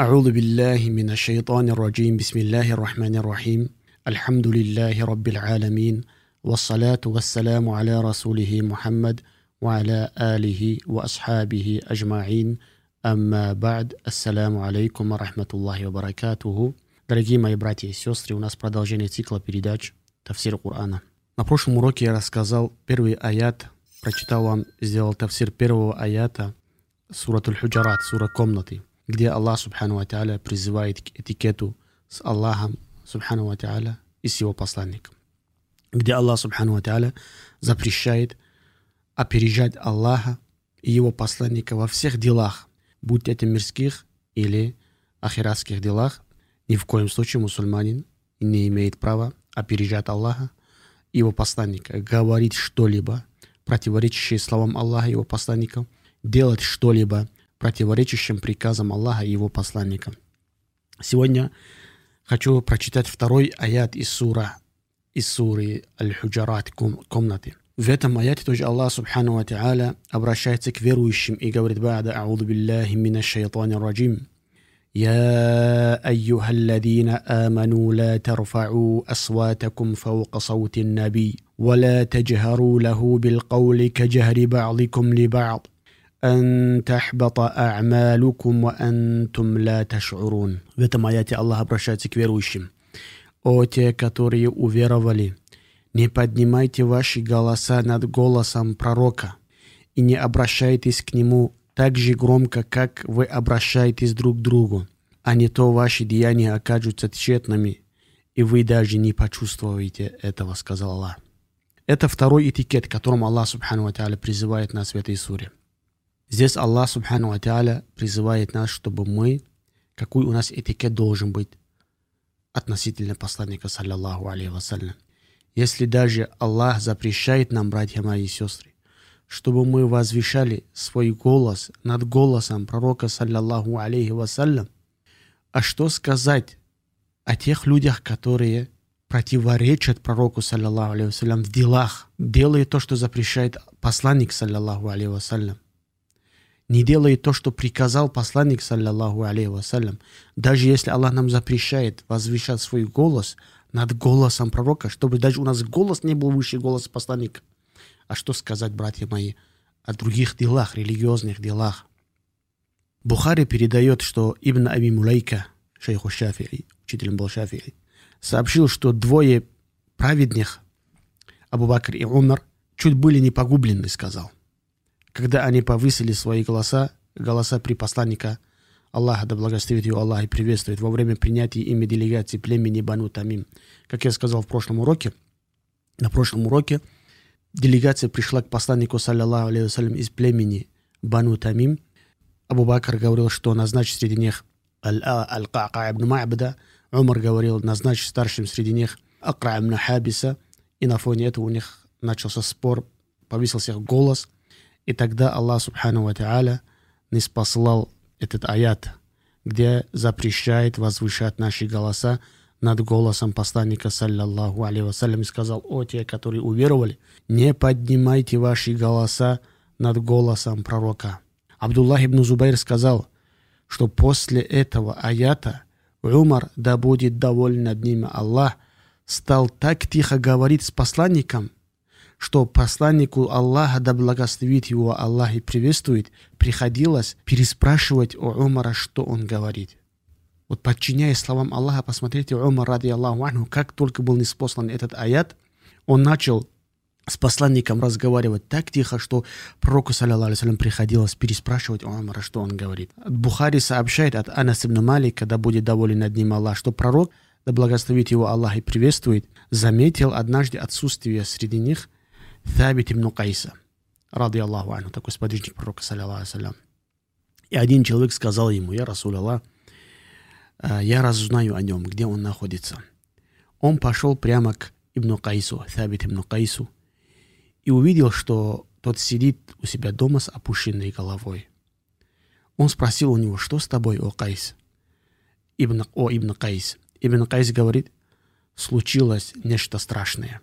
أعوذ بالله من الشيطان الرجيم بسم الله الرحمن الرحيم الحمد لله رب العالمين والصلاة والسلام على رسوله محمد وعلى آله وأصحابه أجمعين أما بعد السلام عليكم ورحمة الله وبركاته Дорогие мои братья и сестры, у нас продолжение цикла передач Тавсир Кур'ана. На прошлом уроке я рассказал первый аят, прочитал вам, сделал тавсир первого аята Суратуль Худжарат, сура комнаты, где Аллах Субхану Ва призывает к этикету с Аллахом Субхану Ва и с его посланником. Где Аллах Субхану Ва запрещает опережать Аллаха и его посланника во всех делах, будь это мирских или ахиратских делах, ни в коем случае мусульманин не имеет права опережать Аллаха и его посланника, говорить что-либо, противоречащее словам Аллаха и его посланника, делать что-либо, противоречащим приказам Аллаха и его посланника. Сегодня хочу прочитать второй аят из сура, из суры Аль-Худжарат, комнаты. В этом аяте тоже Аллах Субхану Ва Та'аля обращается к верующим и говорит «Бада а'уду биллахи мина шайтани раджим». يا ايها الذين امنوا لا ترفعوا اصواتكم فوق صوت النبي ولا تجهروا له بالقول كجهر بعضكم لبعض ان تحبط اعمالكم وانتم لا تشعرون В этом аяте Аллах обращается к верующим. О те, которые уверовали, не поднимайте ваши голоса над голосом пророка и не обращайтесь к нему так же громко, как вы обращаетесь друг к другу, а не то ваши деяния окажутся тщетными, и вы даже не почувствуете этого, сказал Аллах. Это второй этикет, которым Аллах Субхану Ва призывает нас в этой суре. Здесь Аллах Субхану Ва призывает нас, чтобы мы, какой у нас этикет должен быть относительно посланника, саллиллаху алейхи вассалям. Если даже Аллах запрещает нам, братья мои и сестры, чтобы мы возвещали свой голос над голосом пророка, саллиллаху алейхи вассалям. А что сказать о тех людях, которые противоречат пророку, саллиллаху алейхи вассалям, в делах, делают то, что запрещает посланник, саллиллаху алейхи вассалям. Не делает то, что приказал посланник, саллиллаху алейхи вассалям. Даже если Аллах нам запрещает возвещать свой голос над голосом пророка, чтобы даже у нас голос не был выше голоса посланника. А что сказать, братья мои, о других делах, религиозных делах? Бухари передает, что Ибн Аби Мулейка, шейху Шафии, учителем был Шафии, сообщил, что двое праведных, Абу Бакр и Умар, чуть были не погублены, сказал. Когда они повысили свои голоса, голоса при посланника Аллаха, да благословит его Аллах и приветствует, во время принятия ими делегации племени Бану Тамим. Как я сказал в прошлом уроке, на прошлом уроке делегация пришла к посланнику, саллиллаху алейhi из племени Бану Тамим. Абу Бакр говорил, что назначит среди них Аль-Кака ибн Ма'бада. Умар говорил, назначить старшим среди них Акра ибн Хабиса. И на фоне этого у них начался спор, повысился голос. И тогда Аллах Субхану Ва не спаслал этот аят, где запрещает возвышать наши голоса над голосом посланника, саллаллаху алейhi вассалям, и сказал, о те, которые уверовали, не поднимайте ваши голоса над голосом пророка. Абдуллах ибн Зубайр сказал, что после этого аята Умар, да будет доволен над ними Аллах, стал так тихо говорить с посланником, что посланнику Аллаха, да благословит его Аллах и приветствует, приходилось переспрашивать у Умара, что он говорит. Вот подчиняясь словам Аллаха, посмотрите, Умар, ради Аллаху анху, как только был неспослан этот аят, он начал с посланником разговаривать так тихо, что пророку, саллиллаху приходилось переспрашивать у Умара, что он говорит. Бухари сообщает от Анас ибн Малик, когда будет доволен над ним Аллах, что пророк, да благословит его Аллах и приветствует, заметил однажды отсутствие среди них Табит ибн Кайса, ради Аллаху анху, такой сподвижник пророка, саллиллаху И один человек сказал ему, я Расул Аллах, Э, я разузнаю о нем, где он находится. Он пошел прямо к Ибн Кайсу, Θабит Ибн Кайсу, и увидел, что тот сидит у себя дома с опущенной головой. Он спросил у него, что с тобой, о Кайс? Ибн, о Ибн Кайс. Ибн Кайс говорит, случилось нечто страшное.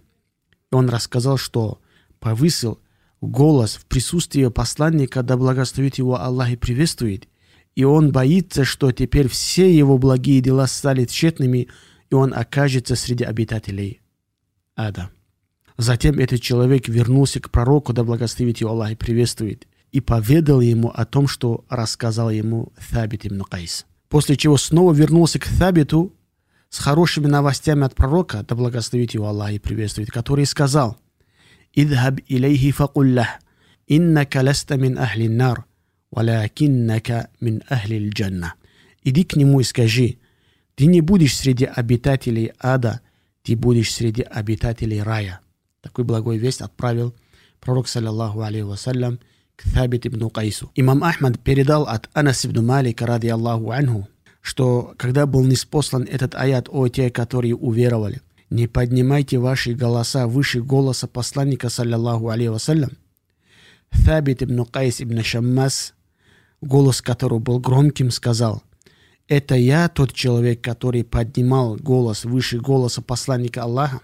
И он рассказал, что повысил голос в присутствии посланника, да благословит его Аллах и приветствует – и он боится, что теперь все его благие дела стали тщетными, и он окажется среди обитателей ада. Затем этот человек вернулся к пророку, да благословит его Аллах и приветствует, и поведал ему о том, что рассказал ему Thабит ибн Кайс. После чего снова вернулся к Thабиту с хорошими новостями от пророка, да благословит его Аллах и приветствует, который сказал, «Идхаб илейхи факуллах, иннака ласта мин ахли нар, валякиннака мин ахли джанна». Иди к нему и скажи, ты не будешь среди обитателей ада, ты будешь среди обитателей рая. Такой благой весть отправил пророк, саллиллаху алейхи вассалям, к Thабит ибн Кайсу. Имам Ахмад передал от Анас ибн Малика, ради Аллаху анху, что когда был неспослан этот аят о те, которые уверовали, не поднимайте ваши голоса выше голоса посланника, саллиллаху алейхи вассалям, Thабит ибн Кайс ибн Шаммас, голос которого был громким, сказал, «Это я тот человек, который поднимал голос выше голоса посланника Аллаха,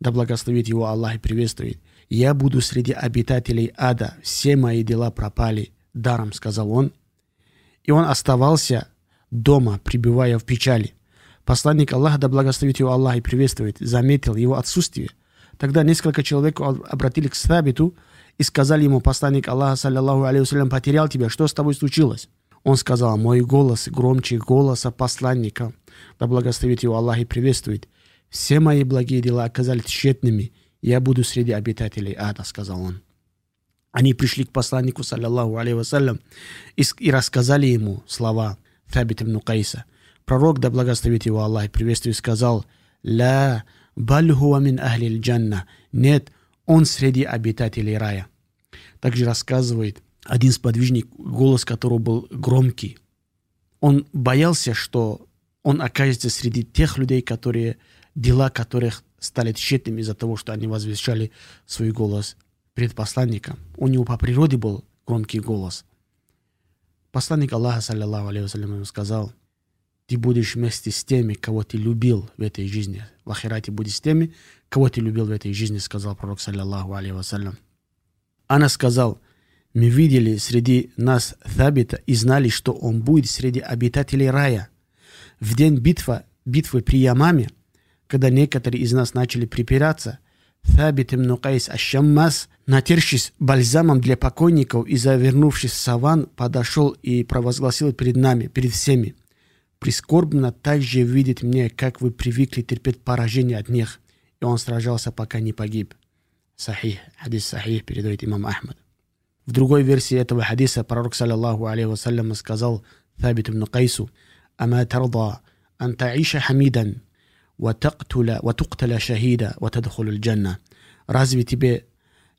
да благословит его Аллах и приветствует. Я буду среди обитателей ада, все мои дела пропали, даром, сказал он. И он оставался дома, пребывая в печали. Посланник Аллаха, да благословит его Аллах и приветствует, заметил его отсутствие. Тогда несколько человек обратились к Сабиту и сказали ему, посланник Аллаха, саллиллаху алейhi потерял тебя, что с тобой случилось? Он сказал, мой голос громче голоса посланника, да благословит его Аллах и приветствует. Все мои благие дела оказались тщетными, я буду среди обитателей ада, сказал он. Они пришли к посланнику, саллиллаху алейhi вассалям, и, и рассказали ему слова Табит ибн Кайса. Пророк, да благословит его Аллах, приветствует, сказал, «Ла баль хуа мин ахли джанна». Нет, он среди обитателей рая. Также рассказывает один сподвижник, голос которого был громкий. Он боялся, что он окажется среди тех людей, которые дела которых стали тщетными из-за того, что они возвещали свой голос перед посланником. У него по природе был громкий голос. Посланник Аллаха, саллиллаху алейhi сказал, ты будешь вместе с теми, кого ты любил в этой жизни. В ахирате будешь с теми, кого ты любил в этой жизни, сказал пророк, саллиллаху алейhi вассалям. Она сказал, мы видели среди нас Thабита и знали, что он будет среди обитателей рая. В день битвы, битвы при Ямаме – когда некоторые из нас начали припираться, Thабит ибн Кайс Аш-Шаммас, натершись бальзамом для покойников и завернувшись в саван, подошел и провозгласил перед нами, перед всеми. Прискорбно также видит мне, как вы привыкли терпеть поражение от них. И он сражался, пока не погиб. Сахих, хадис сахих, передает имам Ахмад. В другой версии этого хадиса пророк, саллиллаху алейхи вассалям, сказал Thабит ибн Кайсу, «Ама тарда, ан таиша хамидан, وتقتل وتقتل شهيدا وتدخل الجنة. Разве тебе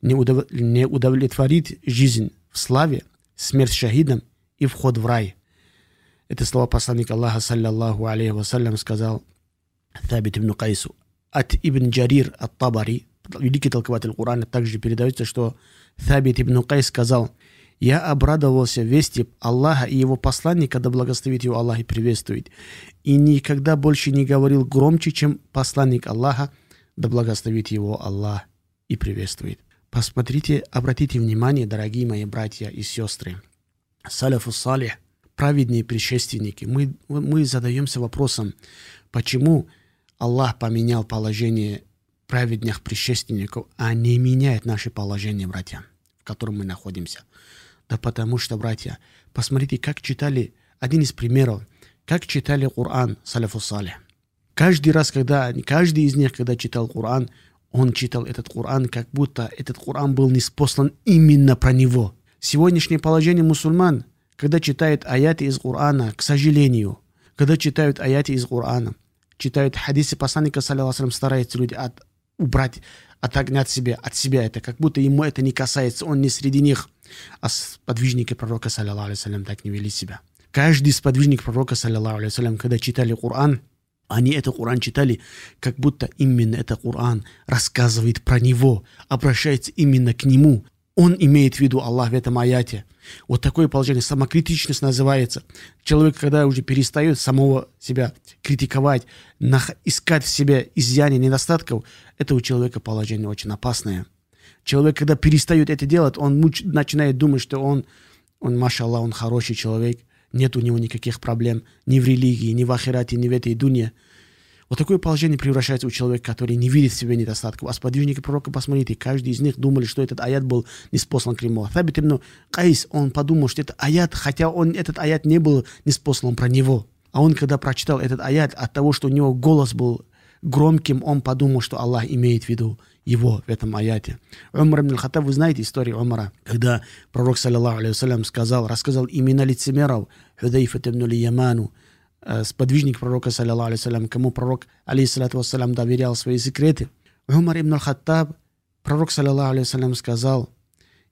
не, удов... не удовлетворит жизнь в славе, смерть шахидом и вход в рай? Это слова посланника Аллаха, саллаллаху алейхи вассалям, сказал Табит ибн Кайсу. От Ибн Джарир от Табари, великий толкователь Корана, также передается, что Табит ибн Кайс сказал – я обрадовался вести Аллаха и его посланника, да благословит его Аллах и приветствует. И никогда больше не говорил громче, чем посланник Аллаха, да благословит его Аллах и приветствует. Посмотрите, обратите внимание, дорогие мои братья и сестры. Саляфу салих, праведные предшественники. Мы, мы задаемся вопросом, почему Аллах поменял положение праведных предшественников, а не меняет наше положение, братья, в котором мы находимся – да потому что, братья, посмотрите, как читали, один из примеров, как читали Коран Салафу Салих. Каждый раз, когда, каждый из них, когда читал Коран, он читал этот Коран, как будто этот Коран был неспослан именно про него. Сегодняшнее положение мусульман, когда читают аяты из Корана, к сожалению, когда читают аяты из Корана, читают хадисы посланника, саллиллаху стараются люди от, убрать, отогнать себя от себя это, как будто ему это не касается, он не среди них. А сподвижники пророка, саллиллаху алейhi так не вели себя. Каждый сподвижник пророка, саллиллаху алейhi когда читали Коран, они это Коран читали, как будто именно это Коран рассказывает про него, обращается именно к нему. Он имеет в виду Аллах в этом аяте. Вот такое положение, самокритичность называется. Человек, когда уже перестает самого себя критиковать, искать в себе изъяния, недостатков, это у человека положение очень опасное. Человек, когда перестает это делать, он начинает думать, что он, он, машаллах, он хороший человек, нет у него никаких проблем ни в религии, ни в ахирате, ни в этой дуне. Вот такое положение превращается у человека, который не видит в себе недостатков. А сподвижники пророка, посмотрите, каждый из них думали, что этот аят был неспослан к нему. Табит ибн Кайс, он подумал, что это аят, хотя он, этот аят не был неспослан про него. А он, когда прочитал этот аят, от того, что у него голос был громким, он подумал, что Аллах имеет в виду его в этом аяте. Умар ибн Хаттаб, вы знаете историю Умара, когда пророк, саллиллаху сказал, рассказал имена лицемеров Худайфа ибн Яману, сподвижник пророка, саллиллаху алейхи кому пророк, алейхиссалату вассалям, доверял свои секреты. Умар ибн Хаттаб, пророк, саллиллаху алейхи сказал,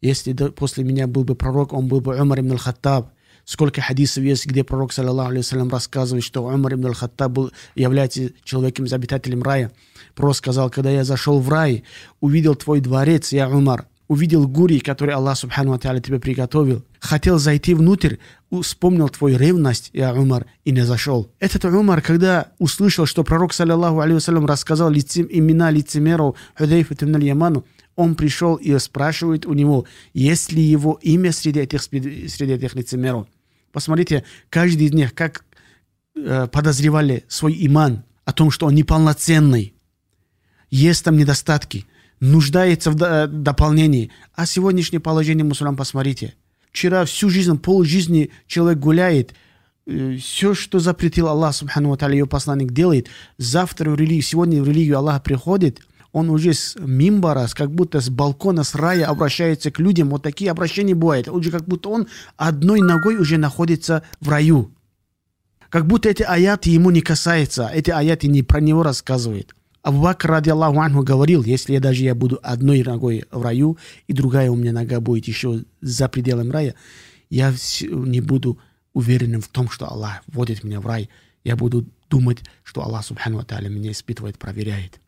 если после меня был бы пророк, он был бы Умар ибн Хаттаб. Сколько хадисов есть, где пророк, саллиллаху алейхи рассказывает, что Умар ибн Хаттаб был, является человеком, обитателем рая. Пророк сказал, когда я зашел в рай, увидел твой дворец, я Умар, увидел гури, который Аллах Субхану Тааля тебе приготовил. Хотел зайти внутрь, вспомнил твою ревность, я Умар, и не зашел. Этот Умар, когда услышал, что пророк, саллиллаху алейhi рассказал лицем, имена лицемеров Худайфа ибн Яману, он пришел и спрашивает у него, есть ли его имя среди этих, среди этих лицемеров. Посмотрите, каждый из них как э, подозревали свой иман о том, что он неполноценный. Есть там недостатки, нуждается в э, дополнении. А сегодняшнее положение мусульман, посмотрите. Вчера всю жизнь, пол жизни человек гуляет, э, все, что запретил Аллах, субхану ва ее посланник делает, завтра в религию, сегодня в религию Аллах приходит – он уже с мимбара, как будто с балкона, с рая обращается к людям. Вот такие обращения бывают. Он же как будто он одной ногой уже находится в раю. Как будто эти аяты ему не касаются. Эти аяты не про него рассказывают. Абу Бакр, ради Аллаху Анху, говорил, если я даже я буду одной ногой в раю, и другая у меня нога будет еще за пределами рая, я не буду уверенным в том, что Аллах вводит меня в рай. Я буду думать, что Аллах, субхану ва меня испытывает, проверяет.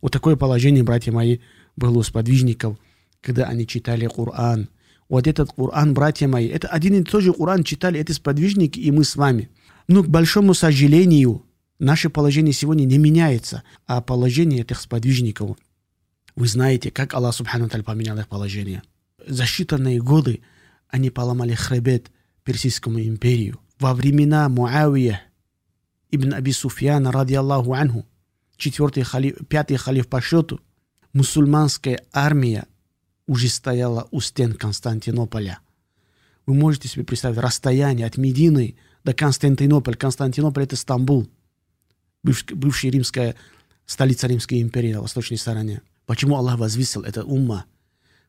Вот такое положение, братья мои, было у сподвижников, когда они читали Коран. Вот этот Коран, братья мои, это один и тот же Коран читали эти сподвижники и мы с вами. Но, к большому сожалению, наше положение сегодня не меняется, а положение этих сподвижников. Вы знаете, как Аллах Субхану Таль поменял их положение. За считанные годы они поломали хребет Персидскому империю. Во времена Муавия ибн Аби Суфьяна, ради Аллаху анху, четвертый халиф, пятый халиф по счету, мусульманская армия уже стояла у стен Константинополя. Вы можете себе представить расстояние от Медины до Константинополя. Константинополь – это Стамбул, бывшая, бывшая римская столица Римской империи на восточной стороне. Почему Аллах возвысил это умма?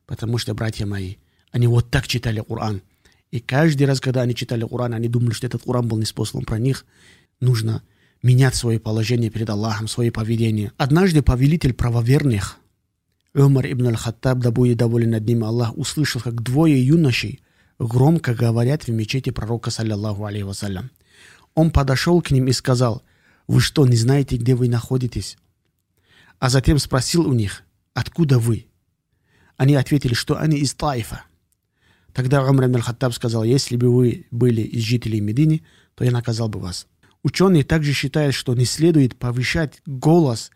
Потому что, братья мои, они вот так читали Коран. И каждый раз, когда они читали Коран, они думали, что этот Коран был неспослан про них. Нужно менять свое положение перед Аллахом, свое поведение. Однажды повелитель правоверных, Умар ибн аль-Хаттаб, да будет доволен над ним Аллах, услышал, как двое юношей громко говорят в мечети пророка, саллиллаху алейхи вассалям. Он подошел к ним и сказал, «Вы что, не знаете, где вы находитесь?» А затем спросил у них, «Откуда вы?» Они ответили, что они из Таифа. Тогда Умар аль-Хаттаб сказал, «Если бы вы были из жителей Медины, то я наказал бы вас». Ученые также считают, что не следует повышать голос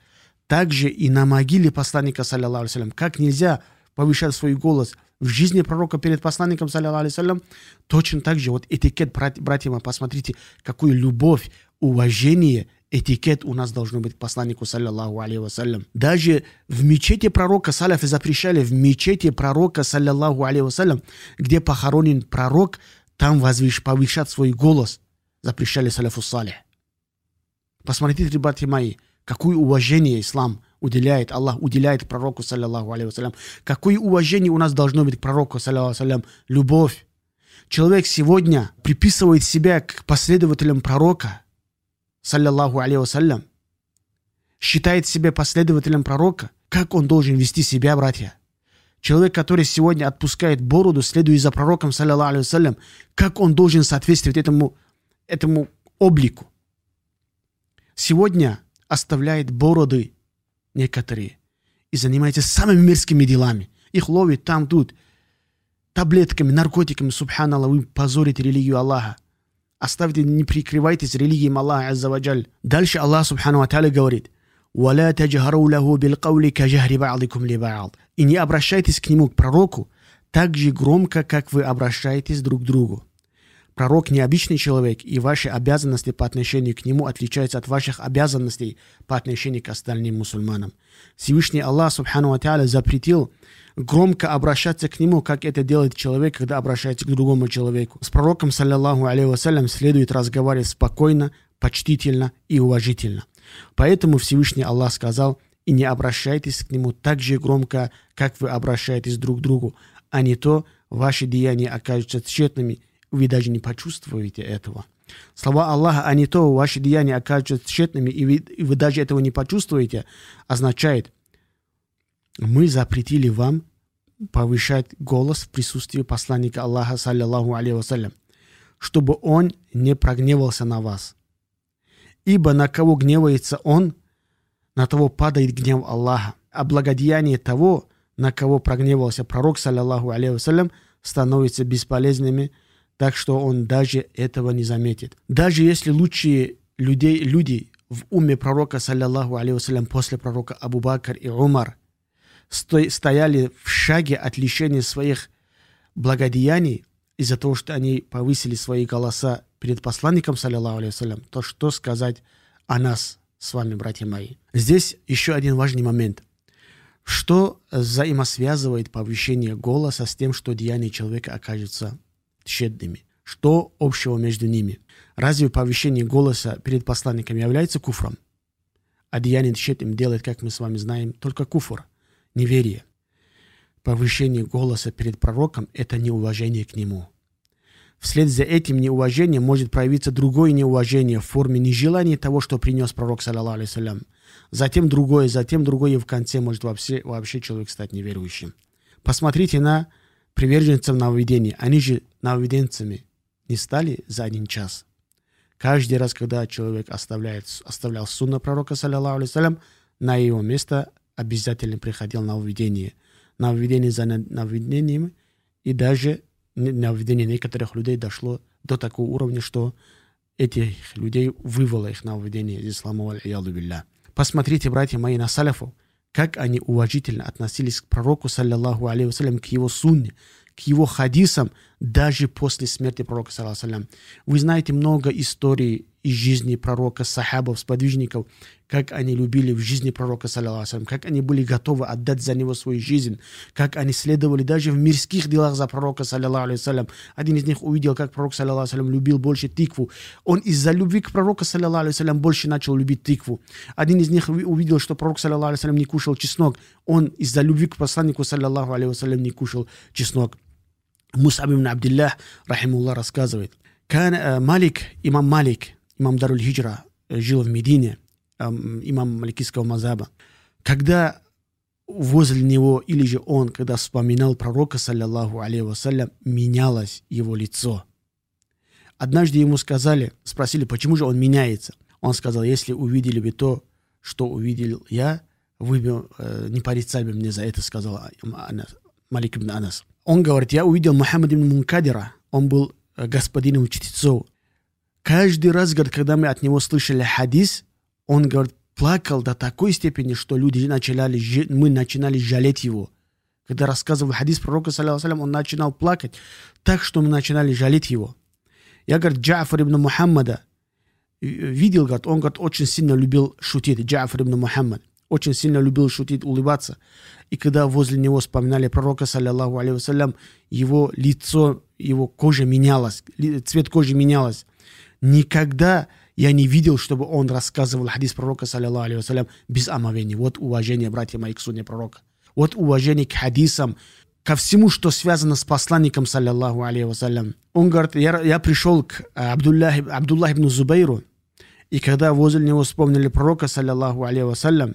также и на могиле посланника, саллиллаху алейhi Как нельзя повышать свой голос в жизни пророка перед посланником, саллиллаху алейhi точно так же, вот этикет, братья мои, посмотрите, какую любовь, уважение, этикет у нас должно быть к посланнику, саллиллаху алейhi Даже в мечети пророка, саляфы запрещали, в мечети пророка, саллиллаху алейhi где похоронен пророк, там возвыш, повышать свой голос – запрещали саляфу салих. Посмотрите, ребята мои, какое уважение ислам уделяет, Аллах уделяет пророку, саллиллаху алейhi Какое уважение у нас должно быть к пророку, саллиллаху алейhi Любовь. Человек сегодня приписывает себя к последователям пророка, саллиллаху алейhi считает себя последователем пророка. Как он должен вести себя, братья? Человек, который сегодня отпускает бороду, следуя за пророком, саллиллаху алейhi как он должен соответствовать этому этому облику. Сегодня оставляет бороды некоторые и занимается самыми мирскими делами. Их ловит там, тут, таблетками, наркотиками, субханаллах, вы позорите религию Аллаха. оставьте, не прикрывайтесь религией Аллаха Аззаваджаль. Дальше Аллах Субхану Аталя говорит, «Валя таджгару лаху билкаули кажахри ба'дикум ли. И не обращайтесь к нему, к пророку, так же громко, как вы обращаетесь друг к другу. Пророк необычный человек, и ваши обязанности по отношению к нему отличаются от ваших обязанностей по отношению к остальным мусульманам. Всевышний Аллах, субхану ва запретил громко обращаться к нему, как это делает человек, когда обращается к другому человеку. С пророком, саллиллаху алейхи следует разговаривать спокойно, почтительно и уважительно. Поэтому Всевышний Аллах сказал, и не обращайтесь к нему так же громко, как вы обращаетесь друг к другу, а не то ваши деяния окажутся тщетными, вы даже не почувствуете этого. Слова Аллаха, а не то ваши деяния окажутся тщетными, и вы, и вы даже этого не почувствуете, означает, мы запретили вам повышать голос в присутствии посланника Аллаха, саллиллаху алейхи чтобы он не прогневался на вас. Ибо на кого гневается он, на того падает гнев Аллаха. А благодеяние того, на кого прогневался пророк, саллиллаху алейхи вассалям, становится бесполезными, так что он даже этого не заметит. Даже если лучшие людей, люди в уме пророка, саллиллаху алейхи после пророка Абу Бакр и Умар, стояли в шаге от лишения своих благодеяний из-за того, что они повысили свои голоса перед посланником, саллиллаху алейхи то что сказать о нас с вами, братья мои? Здесь еще один важный момент. Что взаимосвязывает повышение голоса с тем, что деяния человека окажутся тщетными? Что общего между ними? Разве повышение голоса перед посланником является куфром? А деяние тщетным делает, как мы с вами знаем, только куфр, неверие. Повышение голоса перед пророком – это неуважение к нему – Вслед за этим неуважением может проявиться другое неуважение в форме нежелания того, что принес пророк, саллиллаху Затем другое, затем другое, и в конце может вообще, вообще человек стать неверующим. Посмотрите на приверженцев нововведения. Они же нововведенцами не стали за один час. Каждый раз, когда человек оставляет, оставлял сунна пророка, саллиллаху алейhi на его место обязательно приходил нововведение. Нововведение за нововведением и даже на введение некоторых людей дошло до такого уровня, что этих людей вывело их на введение из ислама. Посмотрите, братья мои, на саляфов, как они уважительно относились к пророку, саллиллаху алейhi к его сунне, к его хадисам, даже после смерти пророка, саллиллаху Вы знаете много историй из жизни пророка, сахабов, сподвижников, как они любили в жизни пророка, саллиллаху как они были готовы отдать за него свою жизнь, как они следовали даже в мирских делах за пророка, саллиллаху Один из них увидел, как пророк, саллиллаху любил больше тыкву. Он из-за любви к пророку, саллиллаху больше начал любить тыкву. Один из них увидел, что пророк, саллиллаху не кушал чеснок. Он из-за любви к посланнику, саллиллаху не кушал чеснок. Мусаб ибн Абдиллах, рахимуллах, рассказывает. Кан, э, Малик, имам Малик, имам Даруль Хиджра, э, жил в Медине, имам Маликийского мазаба. Когда возле него, или же он, когда вспоминал пророка, саллиллаху алейhi вассалям, менялось его лицо. Однажды ему сказали, спросили, почему же он меняется. Он сказал, если увидели бы то, что увидел я, вы бы э, не порицали бы мне за это, сказал Анас, Малик ибн Анас. Он говорит, я увидел Мухаммад ибн Мункадира, он был э, господином чтецов, Каждый раз, говорит, когда мы от него слышали хадис, он, говорит, плакал до такой степени, что люди начинали, мы начинали жалеть его. Когда рассказывал хадис пророка, салям, он начинал плакать, так что мы начинали жалеть его. Я, говорит, Джафар ибн Мухаммада видел, говорит, он, говорит, очень сильно любил шутить, Джафар ибн Мухаммад, очень сильно любил шутить, улыбаться. И когда возле него вспоминали пророка, саллиллаху алейhi его лицо, его кожа менялась, цвет кожи менялась. Никогда я не видел, чтобы он рассказывал хадис пророка, саллиллаху алейhi без омовения. Вот уважение, братья мои, к суне пророка. Вот уважение к хадисам, ко всему, что связано с посланником, саллиллаху алейhi вассалям. Он говорит, я, я пришел к Абдуллах, Абдуллах ибн Зубайру, и когда возле него вспомнили пророка, саллиллаху алейhi вассалям,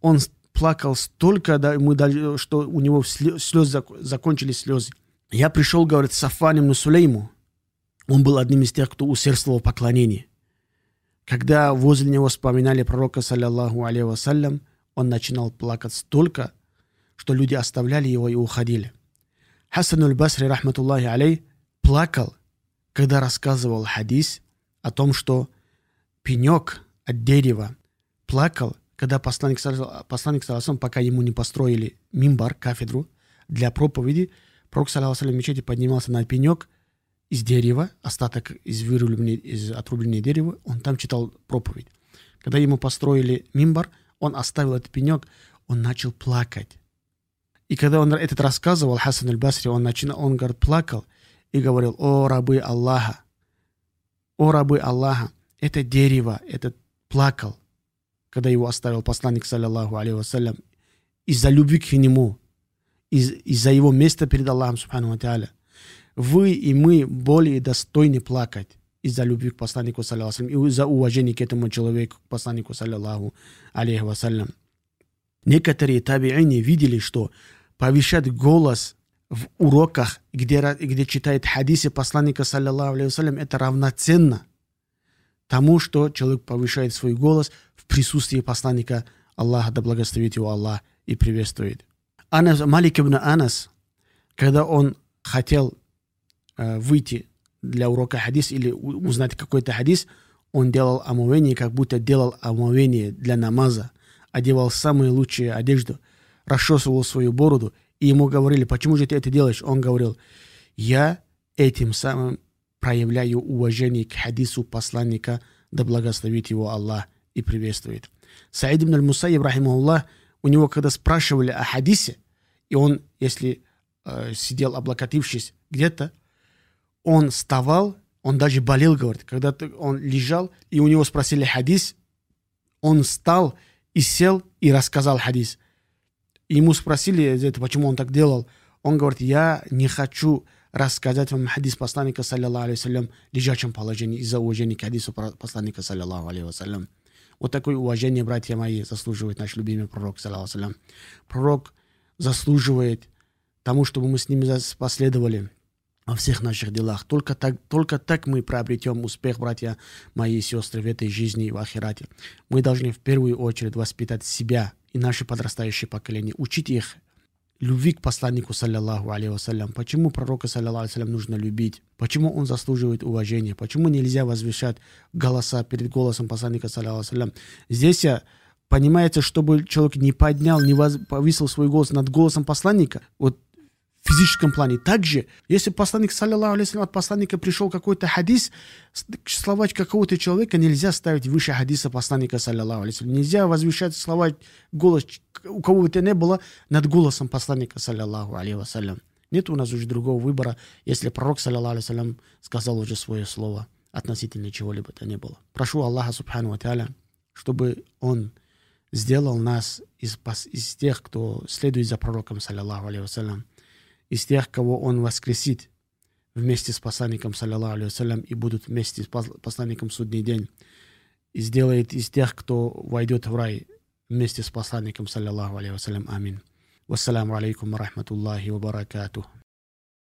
он плакал столько, да, ему даже, что у него слезы закончились слезы. Я пришел, говорит, Сафан ибн Сулейму, он был одним из тех, кто усердствовал в поклонении. Когда возле него вспоминали пророка, саллиллаху алейhi вассалям, он начинал плакать столько, что люди оставляли его и уходили. Хасан аль-Басри, рахматуллахи алей, плакал, когда рассказывал хадис о том, что пенек от дерева плакал, когда посланник, посланник пока ему не построили мимбар, кафедру для проповеди, пророк, саллиллаху в мечети поднимался на пенек – из дерева, остаток из вырубленного, из отрубленного дерева, он там читал проповедь. Когда ему построили мимбар, он оставил этот пенек, он начал плакать. И когда он этот рассказывал, Хасан аль-Басри, он, начинал, он говорит, плакал и говорил, о рабы Аллаха, о рабы Аллаха, это дерево, этот плакал, когда его оставил посланник, саллиллаху алейhi вассалям, из-за любви к нему, из- из-за его места перед Аллахом, субхану ва Вы и мы более достойны плакать из-за любви к посланнику, саллиллаху и из-за уважения к этому человеку, к посланнику, саллиллаху алейхи вассалям. Некоторые табиини видели, что повышать голос в уроках, где, где читает хадисы посланника, саллиллаху алейhi это равноценно тому, что человек повышает свой голос в присутствии посланника Аллаха, да благословит его Аллах и приветствует. Анас, Малик ибн Анас, когда он хотел выйти для урока хадис или узнать какой-то хадис, он делал омовение, как будто делал омовение для намаза, одевал самые лучшие одежду, расчесывал свою бороду, и ему говорили, почему же ты это делаешь? Он говорил, я этим самым проявляю уважение к хадису посланника, да благословит его Аллах и приветствует. Саид ибн аль-Мусайиб, рахимахуллах, у него когда спрашивали о хадисе, и он, если э, сидел облокотившись где-то, он вставал, он даже болел, говорит, когда он лежал, и у него спросили хадис, он встал и сел и рассказал хадис. Ему спросили, почему он так делал. Он говорит, я не хочу рассказать вам хадис посланника, саллиллаху алейhi в лежачем положении из-за уважения к хадису посланника, саллиллаху алейhi Вот такое уважение, братья мои, заслуживает наш любимый пророк, саллиллаху Пророк заслуживает тому, чтобы мы с ним последовали во всех наших делах. Только так, только так мы приобретем успех, братья мои и сестры, в этой жизни и в ахирате. Мы должны в первую очередь воспитать себя и наше подрастающее поколение, учить их любви к посланнику, саллиллаху вассалям. Почему пророка, саллиллаху алейhi нужно любить? Почему он заслуживает уважения? Почему нельзя возвышать голоса перед голосом посланника, саллиллаху алейhi Здесь понимается, чтобы человек не поднял, не повысил свой голос над голосом посланника. Вот физическом плане. Также, если посланник, саллиллаху алейhi от посланника пришел какой-то хадис, слова какого-то человека нельзя ставить выше хадиса посланника, саллиллаху алейhi Нельзя возвещать слова, голос, у кого бы то ни было, над голосом посланника, саллиллаху алейhi Нет у нас уже другого выбора, если пророк, саллиллаху алейhi сказал уже свое слово относительно чего-либо то ни было. Прошу Аллаха, субхану ва чтобы Он сделал нас из, из тех, кто следует за пророком, саллиллаху алейhi из тех, кого Он воскресит вместе с посланником, саллиллаху алейhi и будут вместе с посланником в судный день. И сделает из тех, кто войдет в рай вместе с посланником, саллиллаху алейhi Амин. Вассаламу алейкум ва рахматуллахи ва.